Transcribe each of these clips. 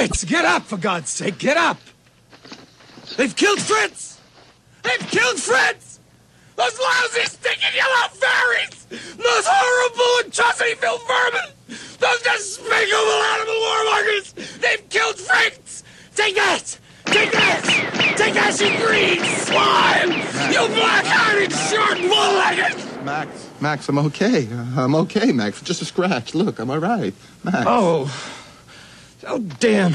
Fritz, get up, for God's sake, get up! They've killed Fritz! They've killed Fritz! Those lousy, stinking yellow fairies! Those horrible atrocity-filled vermin! Those despicable animal warmongers! They've killed Fritz! Take that! Take that! Take that, you green slime! You black-hearted, short, bull-legged! Max, Max, I'm okay. I'm okay, Max. Just a scratch. Look, I'm all right. Max. Oh. Oh, damn.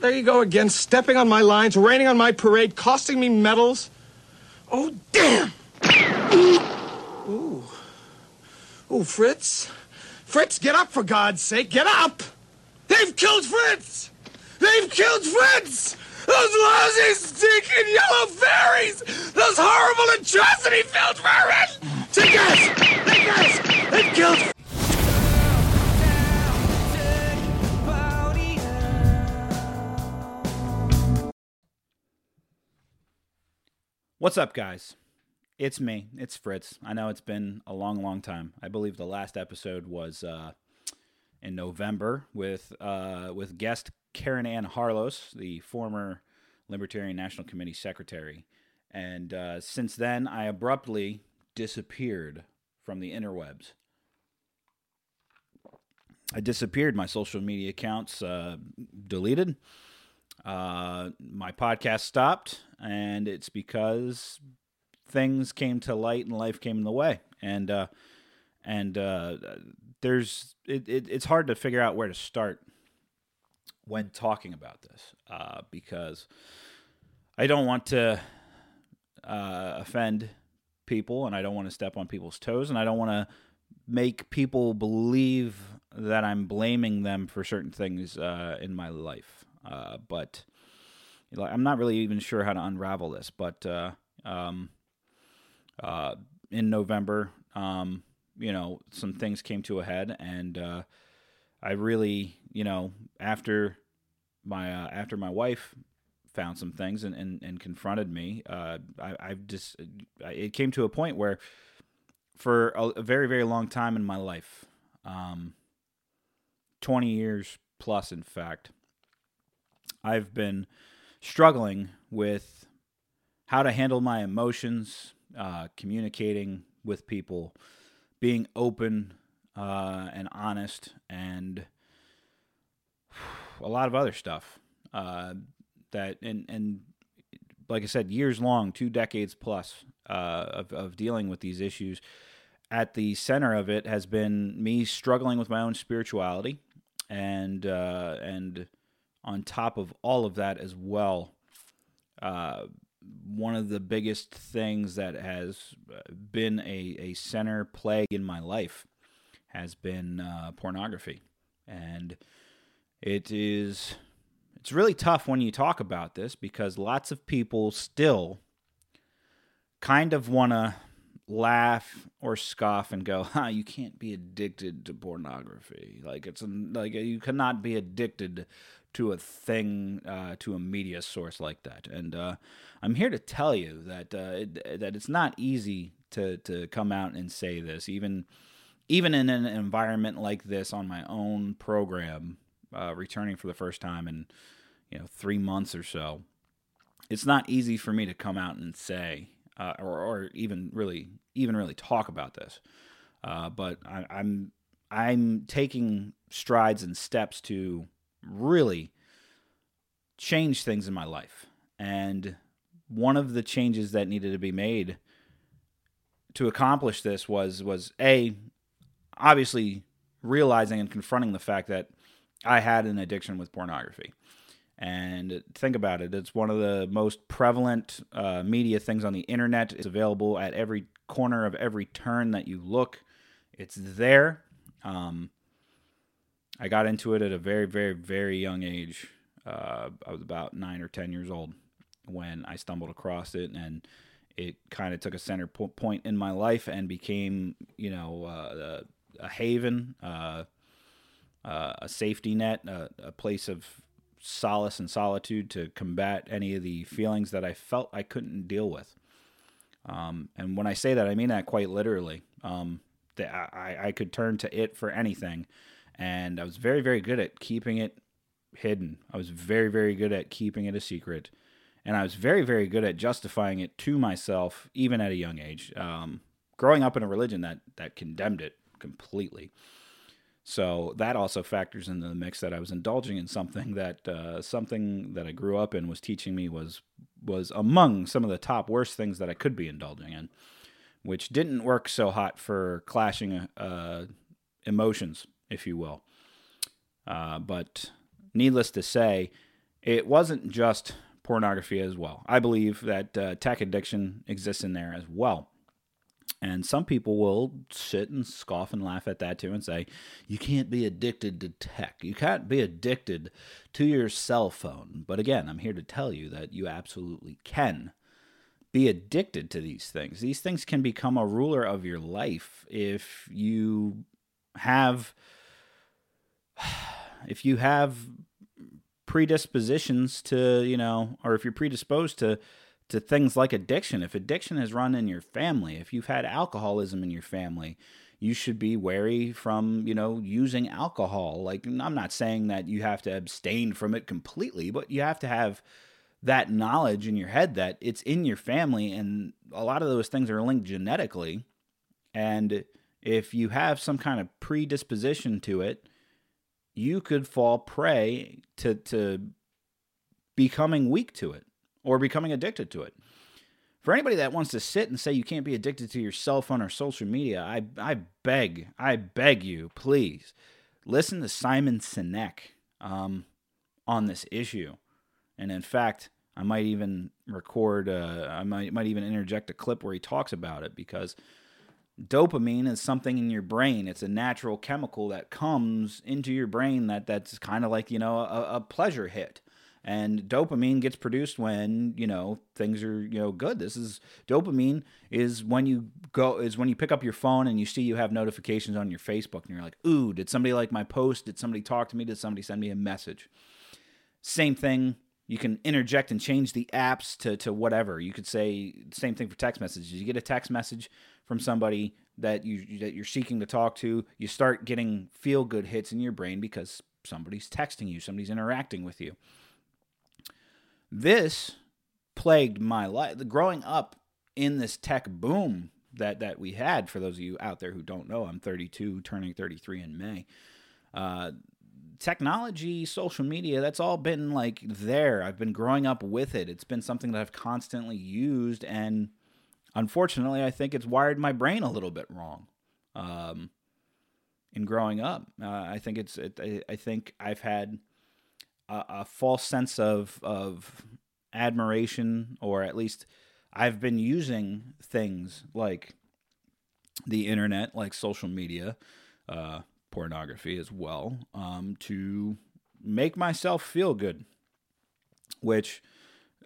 There you go again, stepping on my lines, raining on my parade, costing me medals. Oh, damn! Ooh. Ooh, Fritz. Fritz, get up for God's sake, get up! They've killed Fritz! They've killed Fritz! Those lousy, stinking yellow fairies! Those horrible atrocity-filled vermin! Take us! Take us! They've killed What's up, guys? It's me. It's Fritz. I know it's been a long, long time. I believe the last episode was uh, in November with uh, with guest Caryn Ann Harlos, the former Libertarian National Committee secretary. And uh, since then, I abruptly disappeared from the interwebs. I disappeared. My social media accounts uh, deleted. Uh, my podcast stopped, and it's because things came to light and life came in the way. And uh, and uh, there's it, it, it's hard to figure out where to start when talking about this uh, because I don't want to uh, offend people and I don't want to step on people's toes and I don't want to make people believe that I'm blaming them for certain things uh, in my life. Uh, but I'm not really even sure how to unravel this. But uh, um, uh, in November, um, you know, some things came to a head, and uh, I really, you know, after my uh, after my wife found some things and, and, and confronted me, uh, I, I've just it came to a point where for a, a very very long time in my life, um, twenty years plus, in fact, I've been struggling with how to handle my emotions, uh, communicating with people, being open uh, and honest, and a lot of other stuff uh, that and and like I said, years long, two decades plus uh, of of dealing with these issues. At the center of it has been me struggling with my own spirituality, and uh, and on top of all of that as well, uh, one of the biggest things that has been a, a center plague in my life has been uh, pornography. And it is it's really tough when you talk about this because lots of people still kind of want to laugh or scoff and go, "Ha, you can't be addicted to pornography. Like it's like you cannot be addicted to a thing, uh, to a media source like that." And uh, I'm here to tell you that uh, it, that it's not easy to to come out and say this, even even in an environment like this on my own program, uh, returning for the first time in you know three months or so. It's not easy for me to come out and say uh, or, or even really even really talk about this. Uh, but I, I'm I'm taking strides and steps to really change things in my life. And one of the changes that needed to be made to accomplish this was was a obviously realizing and confronting the fact that I had an addiction with pornography. And think about it, it's one of the most prevalent uh, media things on the internet. It's available at every corner of every turn that you look. It's there. Um, I got into it at a very, very, very young age. Uh, I was about nine or 10 years old when I stumbled across it, and it kind of took a center po- point in my life and became, you know, uh, a, a, haven, uh, uh a safety net, a, a place of solace and solitude to combat any of the feelings that I felt I couldn't deal with. Um, and when I say that, I mean that quite literally. Um, that I, I could turn to it for anything, and I was very, very good at keeping it hidden. I was very, very good at keeping it a secret. And I was very, very good at justifying it to myself, even at a young age. Um, growing up in a religion that, that condemned it completely. So that also factors into the mix that I was indulging in something that uh, something that I grew up in was teaching me was was among some of the top worst things that I could be indulging in, which didn't work so hot for clashing uh, emotions, if you will. Uh, but needless to say, it wasn't just pornography as well. I believe that uh, tech addiction exists in there as well. And some people will sit and scoff and laugh at that too and say, you can't be addicted to tech. You can't be addicted to your cell phone. But again, I'm here to tell you that you absolutely can be addicted to these things. These things can become a ruler of your life if you have if you have predispositions to, you know, or if you're predisposed to to things like addiction. If addiction has run in your family, if you've had alcoholism in your family, you should be wary from, you know, using alcohol. Like I'm not saying that you have to abstain from it completely, but you have to have that knowledge in your head that it's in your family and a lot of those things are linked genetically. And if you have some kind of predisposition to it, you could fall prey to to becoming weak to it or becoming addicted to it. For anybody that wants to sit and say you can't be addicted to your cell phone or social media, I, I beg, I beg you, please listen to Simon Sinek um, on this issue. And in fact, I might even record, uh, I might, might even interject a clip where he talks about it because dopamine is something in your brain. It's a natural chemical that comes into your brain that that's kind of like, you know, a, a pleasure hit. And dopamine gets produced when you know things are you know good. This is dopamine is when you go is when you pick up your phone and you see you have notifications on your facebook and you're like ooh did somebody like my post? Did somebody talk to me? Did somebody send me a message? Same thing you can interject and change the apps to, to whatever you could say same thing for text messages you get a text message from somebody that you that you're seeking to talk to you start getting feel good hits in your brain because somebody's texting you somebody's interacting with you this plagued my life. Growing up in this tech boom that that we had, for those of you out there who don't know, I'm 32, turning 33 in May. Uh, technology, social media, that's all been like there. I've been growing up with it. It's been something that I've constantly used, and unfortunately, I think it's wired my brain a little bit wrong. Um, in growing up, uh, I think it's. It, I think I've had a, a false sense of of admiration, or at least I've been using things like the internet, like social media, uh, pornography as well, um, to make myself feel good. Which,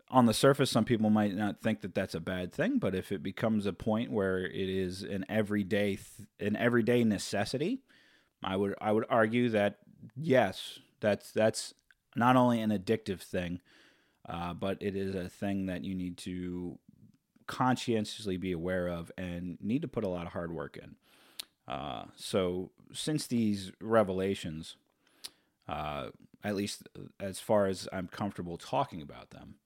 on the surface, some people might not think that that's a bad thing, but if it becomes a point where it is an everyday th- an everyday necessity, I would I would argue that yes, that's that's not only an addictive thing, uh, but it is a thing that you need to conscientiously be aware of and need to put a lot of hard work in. Uh, so, since these revelations, uh, at least as far as I'm comfortable talking about them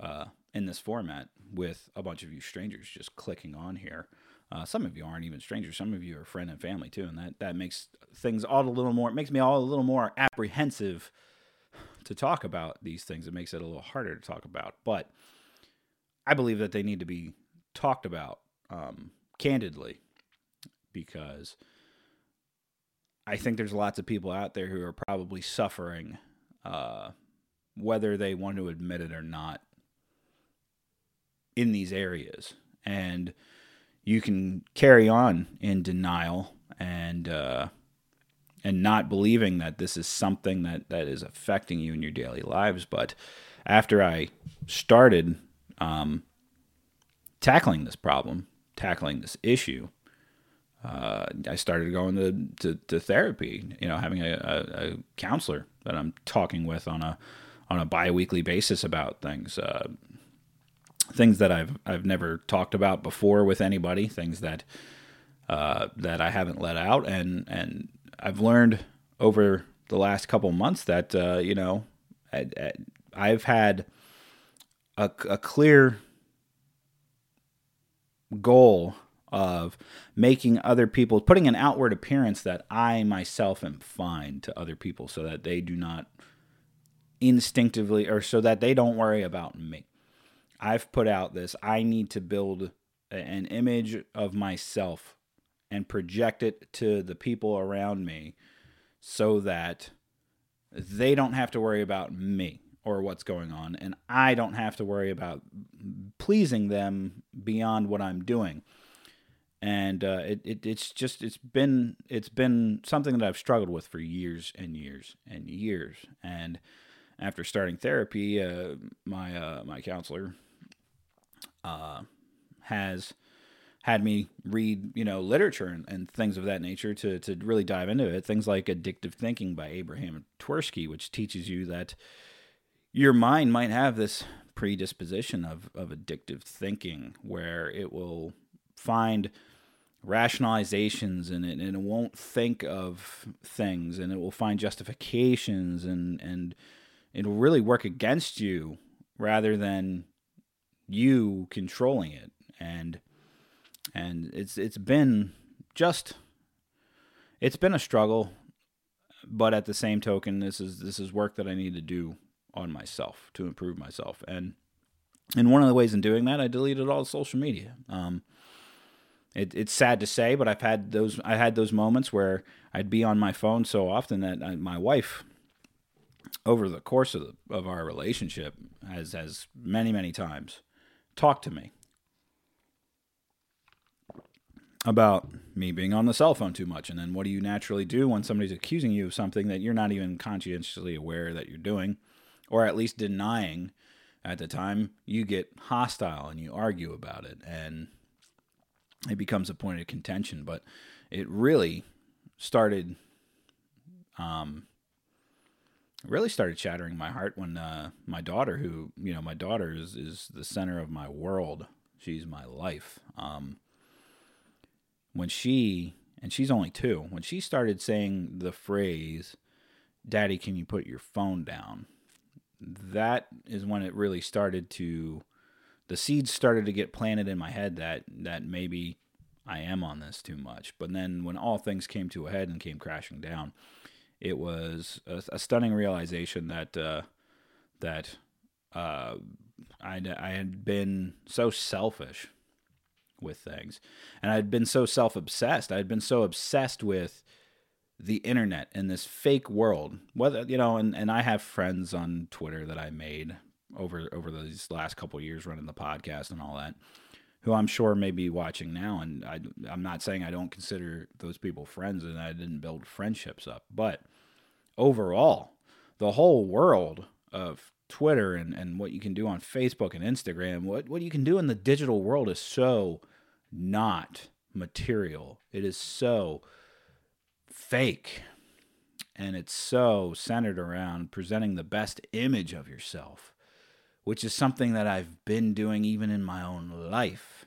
uh, in this format with a bunch of you strangers just clicking on here, uh, some of you aren't even strangers. Some of you are friend and family too, and that that makes things all a little more. It makes me all a little more apprehensive to talk about these things. It makes it a little harder to talk about, but I believe that they need to be talked about um, candidly because I think there's lots of people out there who are probably suffering, uh, whether they want to admit it or not, in these areas. And you can carry on in denial and uh, and not believing that this is something that, that is affecting you in your daily lives. But after I started um, tackling this problem, tackling this issue, uh, I started going to, to, to, therapy, you know, having a, a, a, counselor that I'm talking with on a on a biweekly basis about things, uh, things that I've I've never talked about before with anybody, things that uh, that I haven't let out, and and I've learned over the last couple months that uh, you know I, I've had a, a clear goal of making other people putting an outward appearance that I myself am fine to other people so that they do not instinctively or so that they don't worry about me. I've put out this I need to build an image of myself and project it to the people around me so that they don't have to worry about me or what's going on and I don't have to worry about pleasing them beyond what I'm doing and uh, it, it it's just it's been it's been something that I've struggled with for years and years and years. And after starting therapy, uh, my uh, my counselor uh, has had me read you know literature and, and, things of that nature to to really dive into it. Things like Addictive Thinking by Abraham Twerski, which teaches you that your mind might have this predisposition of of addictive thinking, where it will find rationalizations in it and it won't think of things and it will find justifications and and it'll really work against you rather than you controlling it. And and it's it's been just it's been a struggle but at the same token this is this is work that I need to do on myself to improve myself. And and one of the ways in doing that I deleted all social media. Um, it, it's sad to say, but I've had those I had those moments where I'd be on my phone so often that I, my wife, over the course of the, of our relationship, has has many many times talked to me about me being on the cell phone too much, and then what do you naturally do when somebody's accusing you of something that you're not even conscientiously aware that you're doing, or at least denying at the time? You get hostile and you argue about it, and it becomes a point of contention. But it really started, um, really started shattering my heart when uh, my daughter, who you know, my daughter is is the center of my world. She's my life. Um, when she and she's only two, when she started saying the phrase, "Daddy, can you put your phone down?" That is when it really started to the seeds started to get planted in my head that that maybe I am on this too much. But then when all things came to a head and came crashing down, it was a, a stunning realization that uh, that uh, I I had been so selfish with things, and I had been so self obsessed. I had been so obsessed with the internet and this fake world. Whether you know, and, and I have friends on Twitter that I made over over these last couple years running the podcast and all that who I'm sure may be watching now. And I I'm not saying I don't consider those people friends and I didn't build friendships up but overall the whole world of Twitter and, and what you can do on Facebook and Instagram what what you can do in the digital world is so not material. It is so fake and it's so centered around presenting the best image of yourself which is something that I've been doing even in my own life.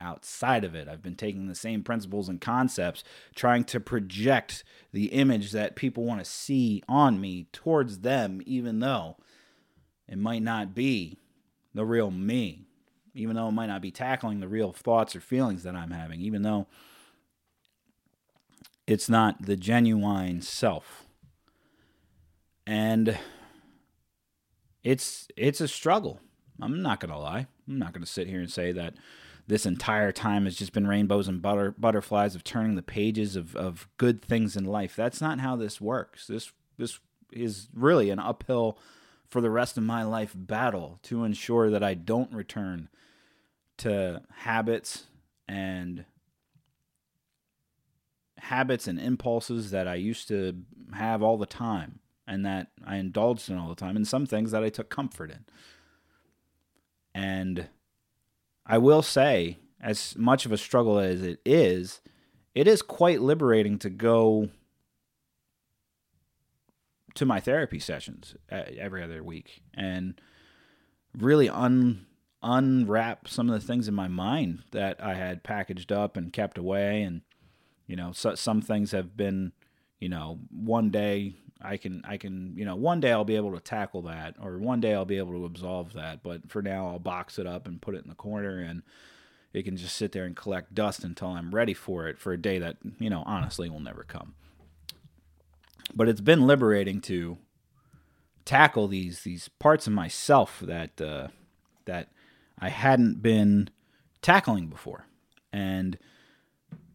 Outside of it, I've been taking the same principles and concepts, trying to project the image that people want to see on me towards them, even though it might not be the real me, even though it might not be tackling the real thoughts or feelings that I'm having, even though it's not the genuine self. And it's it's a struggle. I'm not gonna lie. I'm not gonna sit here and say that this entire time has just been rainbows and butter, butterflies of turning the pages of, of good things in life. That's not how this works. This this is really an uphill for the rest of my life battle to ensure that I don't return to habits and habits and impulses that I used to have all the time and that I indulged in all the time, and some things that I took comfort in. And I will say, as much of a struggle as it is, it is quite liberating to go to my therapy sessions uh, every other week and really un unwrap some of the things in my mind that I had packaged up and kept away and you know so, some things have been you know one day I can I can you know one day I'll be able to tackle that or one day I'll be able to absolve that. But for now I'll box it up and put it in the corner and it can just sit there and collect dust until I'm ready for it for a day that you know honestly will never come. But it's been liberating to tackle these these parts of myself that uh, that I hadn't been tackling before. And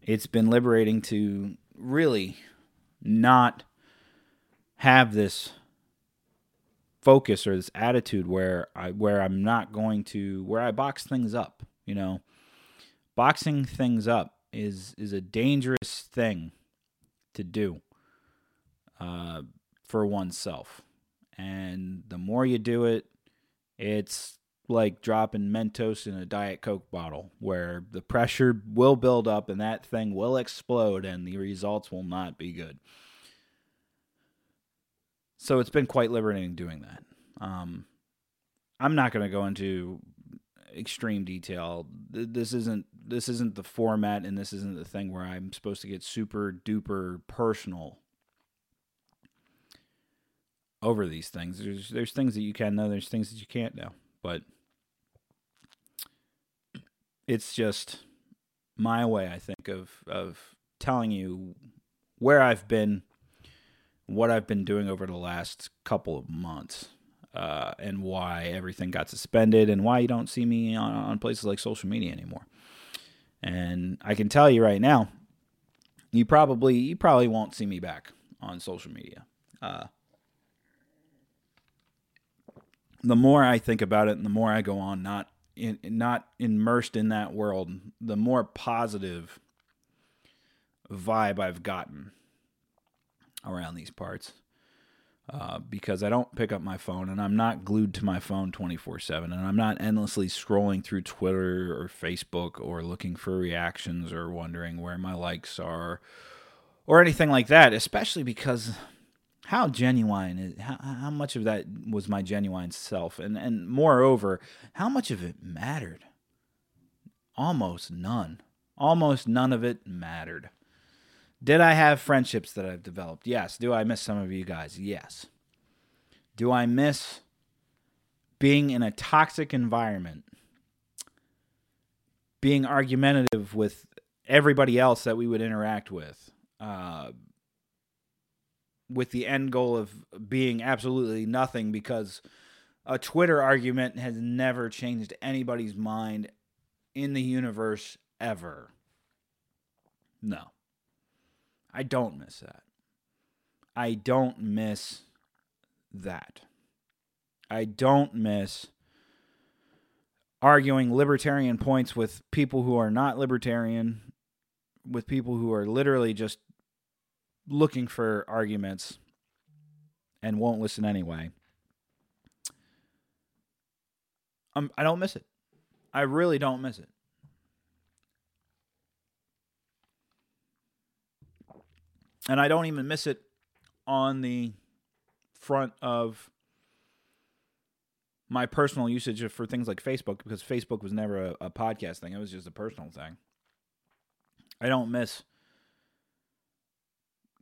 it's been liberating to really not have this focus or this attitude where I where I'm not going to where I box things up, you know. Boxing things up is is a dangerous thing to do uh, for oneself. And the more you do it, it's like dropping Mentos in a Diet Coke bottle, where the pressure will build up and that thing will explode, and the results will not be good. So it's been quite liberating doing that. Um, I'm not going to go into extreme detail. This isn't this isn't the format, and this isn't the thing where I'm supposed to get super duper personal over these things. There's there's things that you can know. There's things that you can't know, but it's just my way, I think, of of telling you where I've been what I've been doing over the last couple of months uh, and why everything got suspended and why you don't see me on, on places like social media anymore. And I can tell you right now, you probably you probably won't see me back on social media. Uh, the more I think about it, and the more I go on not in, not immersed in that world, the more positive vibe I've gotten around these parts. Uh, because I don't pick up my phone and I'm not glued to my phone 24 7 and I'm not endlessly scrolling through Twitter or Facebook or looking for reactions or wondering where my likes are or anything like that, especially because how genuine is how, how much of that was my genuine self? And and moreover how much of it mattered? Almost none. Almost none of it mattered did I have friendships that I've developed? Yes. Do I miss some of you guys? Yes. Do I miss being in a toxic environment? Being argumentative with everybody else that we would interact with? Uh, with the end goal of being absolutely nothing because a Twitter argument has never changed anybody's mind in the universe ever. No. I don't miss that. I don't miss that. I don't miss arguing libertarian points with people who are not libertarian, with people who are literally just looking for arguments and won't listen anyway. Um, I don't miss it. I really don't miss it. And I don't even miss it on the front of my personal usage for things like Facebook because Facebook was never a, a, podcast thing. It was just a personal thing. I don't miss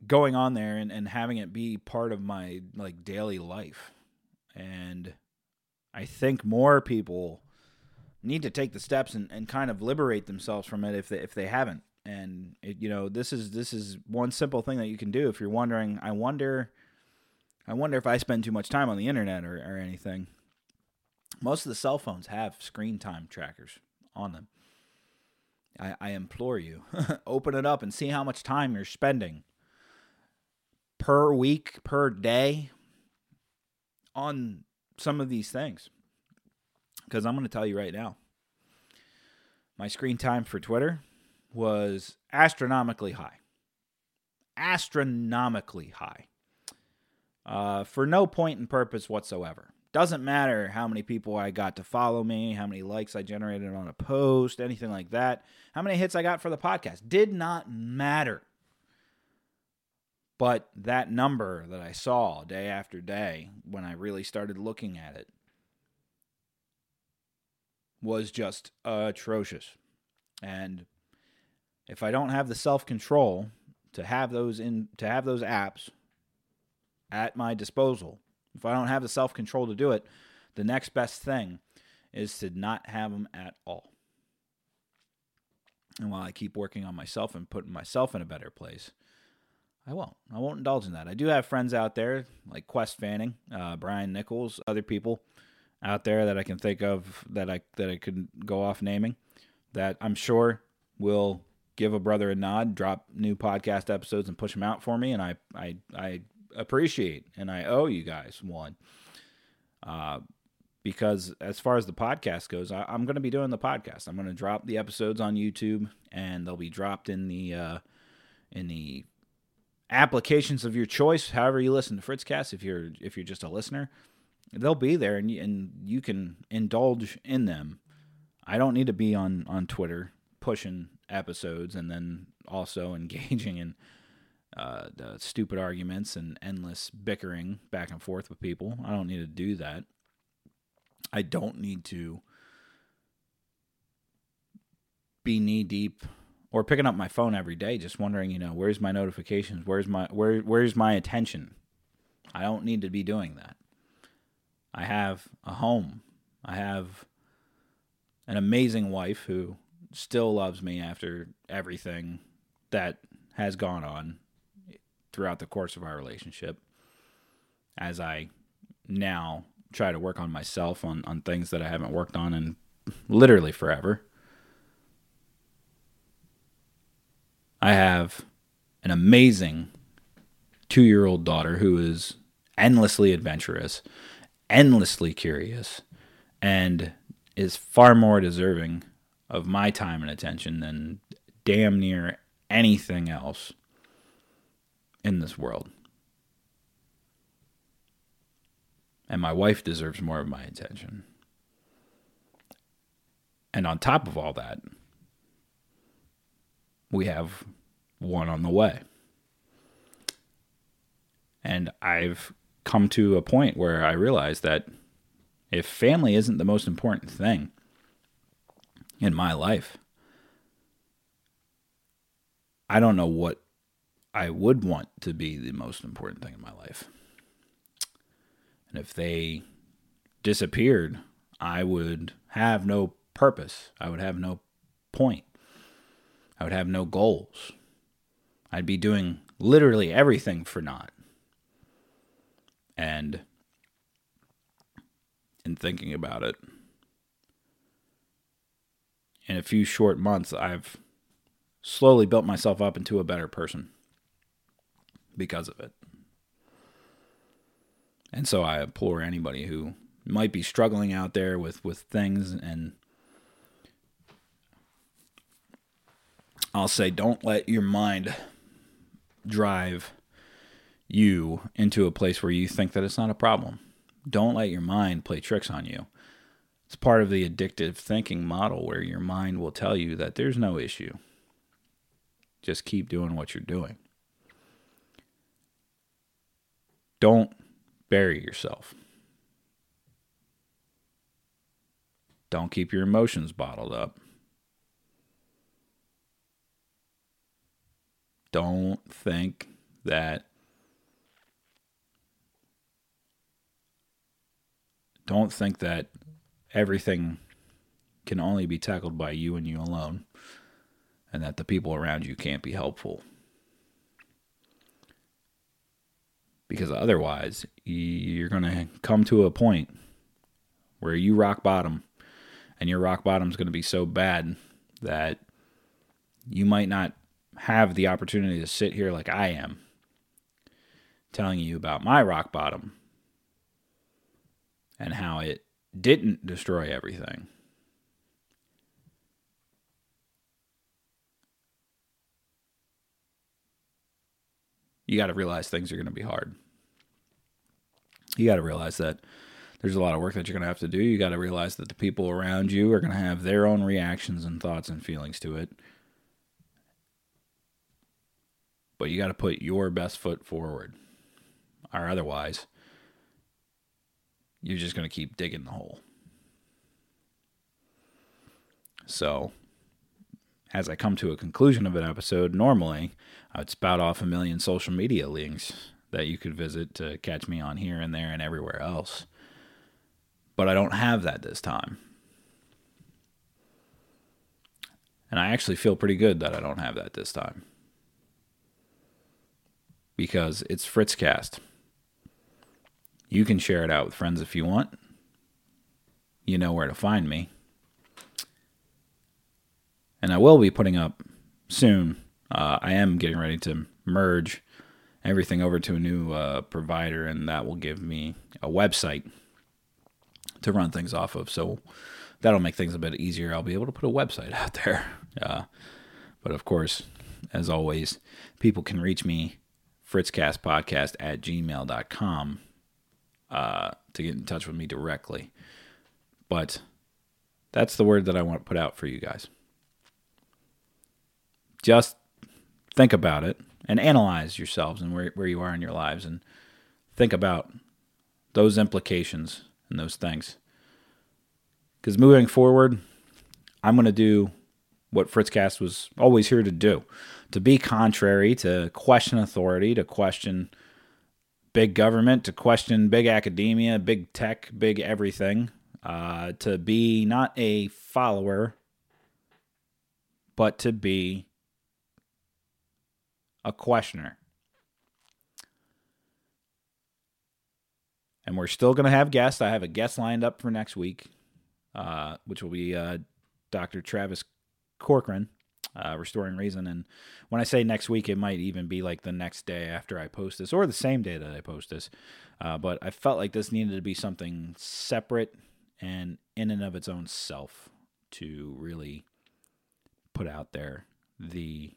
going on there and, and having it be part of my like daily life. And I think more people need to take the steps and, and kind of liberate themselves from it if they if they haven't and it, you know this is this is one simple thing that you can do if you're wondering i wonder i wonder if i spend too much time on the internet or, or anything. Most of the cell phones have screen time trackers on them. I, I implore you open it up and see how much time you're spending per week per day on some of these things. Because i'm going to tell you right now my screen time for twitter was astronomically high. Astronomically high. Uh, for no point and purpose whatsoever. Doesn't matter how many people I got to follow me, how many likes I generated on a post, anything like that, how many hits I got for the podcast. Did not matter. But that number that I saw day after day when I really started looking at it was just atrocious. And if I don't have the self control to have those in to have those apps at my disposal. If I don't have the self control to do it, the next best thing is to not have them at all. And while I keep working on myself and putting myself in a better place, I won't. I won't indulge in that. I do have friends out there like Quest Fanning, uh, Brian Nichols, other people out there that I can think of that I that I could go off naming that I'm sure will give a brother a nod, drop new podcast episodes, and push them out for me. And I I I appreciate and I owe you guys one. Uh, because as far as the podcast goes, I, am going to be doing the podcast. I'm going to drop the episodes on YouTube, and they'll be dropped in the uh, in the applications of your choice. However, you listen to Fritzcast, if you're if you're just a listener, they'll be there, and and you can indulge in them. I don't need to be on on Twitter pushing episodes and then also engaging in uh, the stupid arguments and endless bickering back and forth with people. I don't need to do that. I don't need to be knee deep or picking up my phone every day just wondering, you know, where's my notifications? Where's my where where's my attention? I don't need to be doing that. I have a home. I have an amazing wife who still loves me after everything that has gone on throughout the course of our relationship. As I now try to work on myself on, on things that I haven't worked on in literally forever. I have an amazing two year old daughter who is endlessly adventurous, endlessly curious, and is far more deserving of my time and attention than damn near anything else in this world. and my wife deserves more of my attention. And on top of all that, we have one on the way. And I've come to a point where I realize that if family isn't the most important thing in my life, I don't know what I would want to be the most important thing in my life. And if they disappeared, I would have no purpose. I would have no point. I would have no goals. I'd be doing literally everything for naught. And in thinking about it, in a few short months, I've slowly built myself up into a better person because of it. And so I implore anybody who might be struggling out there with, with things and I'll say don't let your mind drive you into a place where you think that it's not a problem. Don't let your mind play tricks on you. It's part of the addictive thinking model where your mind will tell you that there's no issue. Just keep doing what you're doing. Don't bury yourself. Don't keep your emotions bottled up. Don't think that don't think that everything can only be tackled by you and you alone and that the people around you can't be helpful. because otherwise you're going to come to a point where you rock bottom and your rock bottom is going to be so bad that you might not have the opportunity to sit here like I am telling you about my rock bottom and how it didn't destroy everything. You got to realize things are going to be hard you got to realize that there's a lot of work that you're going to have to do. You got to realize that the people around you are going to have their own reactions and thoughts and feelings to it. But you got to put your best foot forward, or otherwise, you're just going to keep digging the hole. So, as I come to a conclusion of an episode, normally I would spout off a million social media links that you could visit to catch me on here and there and everywhere else. But I don't have that this time. And I actually feel pretty good that I don't have that this time. Because it's Fritzcast. You can share it out with friends if you want. You know where to find me. And I will be putting up soon. Uh, I am getting ready to merge everything over to a new uh, provider, and that will give me a website to run things off of. So that'll make things a bit easier. I'll be able to put a website out there. Uh, but of course, as always, people can reach me, fritzcastpodcast at gmail.com, uh, to get in touch with me directly. But that's the word that I want to put out for you guys. Just think about it and analyze yourselves and where, where you are in your lives and think about those implications and those things. Because moving forward, I'm going to do what Fritzcast was always here to do to be contrary, to question authority, to question big government, to question big academia, big tech, big everything, uh, to be not a follower, but to be a questioner. And we're still going to have guests. I have a guest lined up for next week, uh, which will be uh, Dr. Travis Corcoran, uh, Restoring Reason. And when I say next week, it might even be like the next day after I post this or the same day that I post this. Uh, but I felt like this needed to be something separate and in and of its own self to really put out there the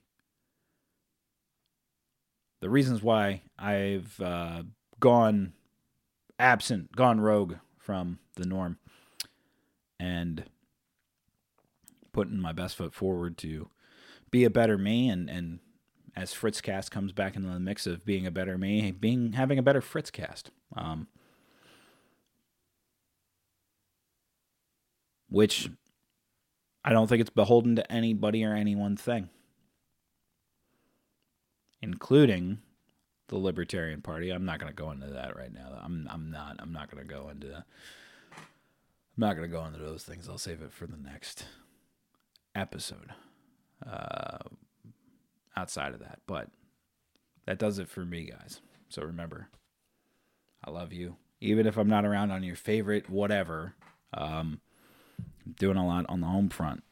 the reasons why I've uh, gone absent, gone rogue from the norm, and putting my best foot forward to be a better me and and as Fritzcast comes back into the mix of being a better me, being having a better Fritzcast. Um, which I don't think it's beholden to anybody or any one thing, including the Libertarian Party. I'm not going to go into that right now. I'm I'm not. I'm not going to go into. I'm not going to go into those things. I'll save it for the next episode uh, outside of that. But that does it for me, guys. So remember, I love you. Even if I'm not around on your favorite whatever, um, doing a lot on the home front,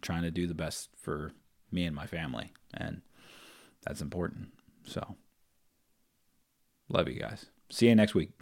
trying to do the best for me and my family. And that's important. So, love you guys. See you next week.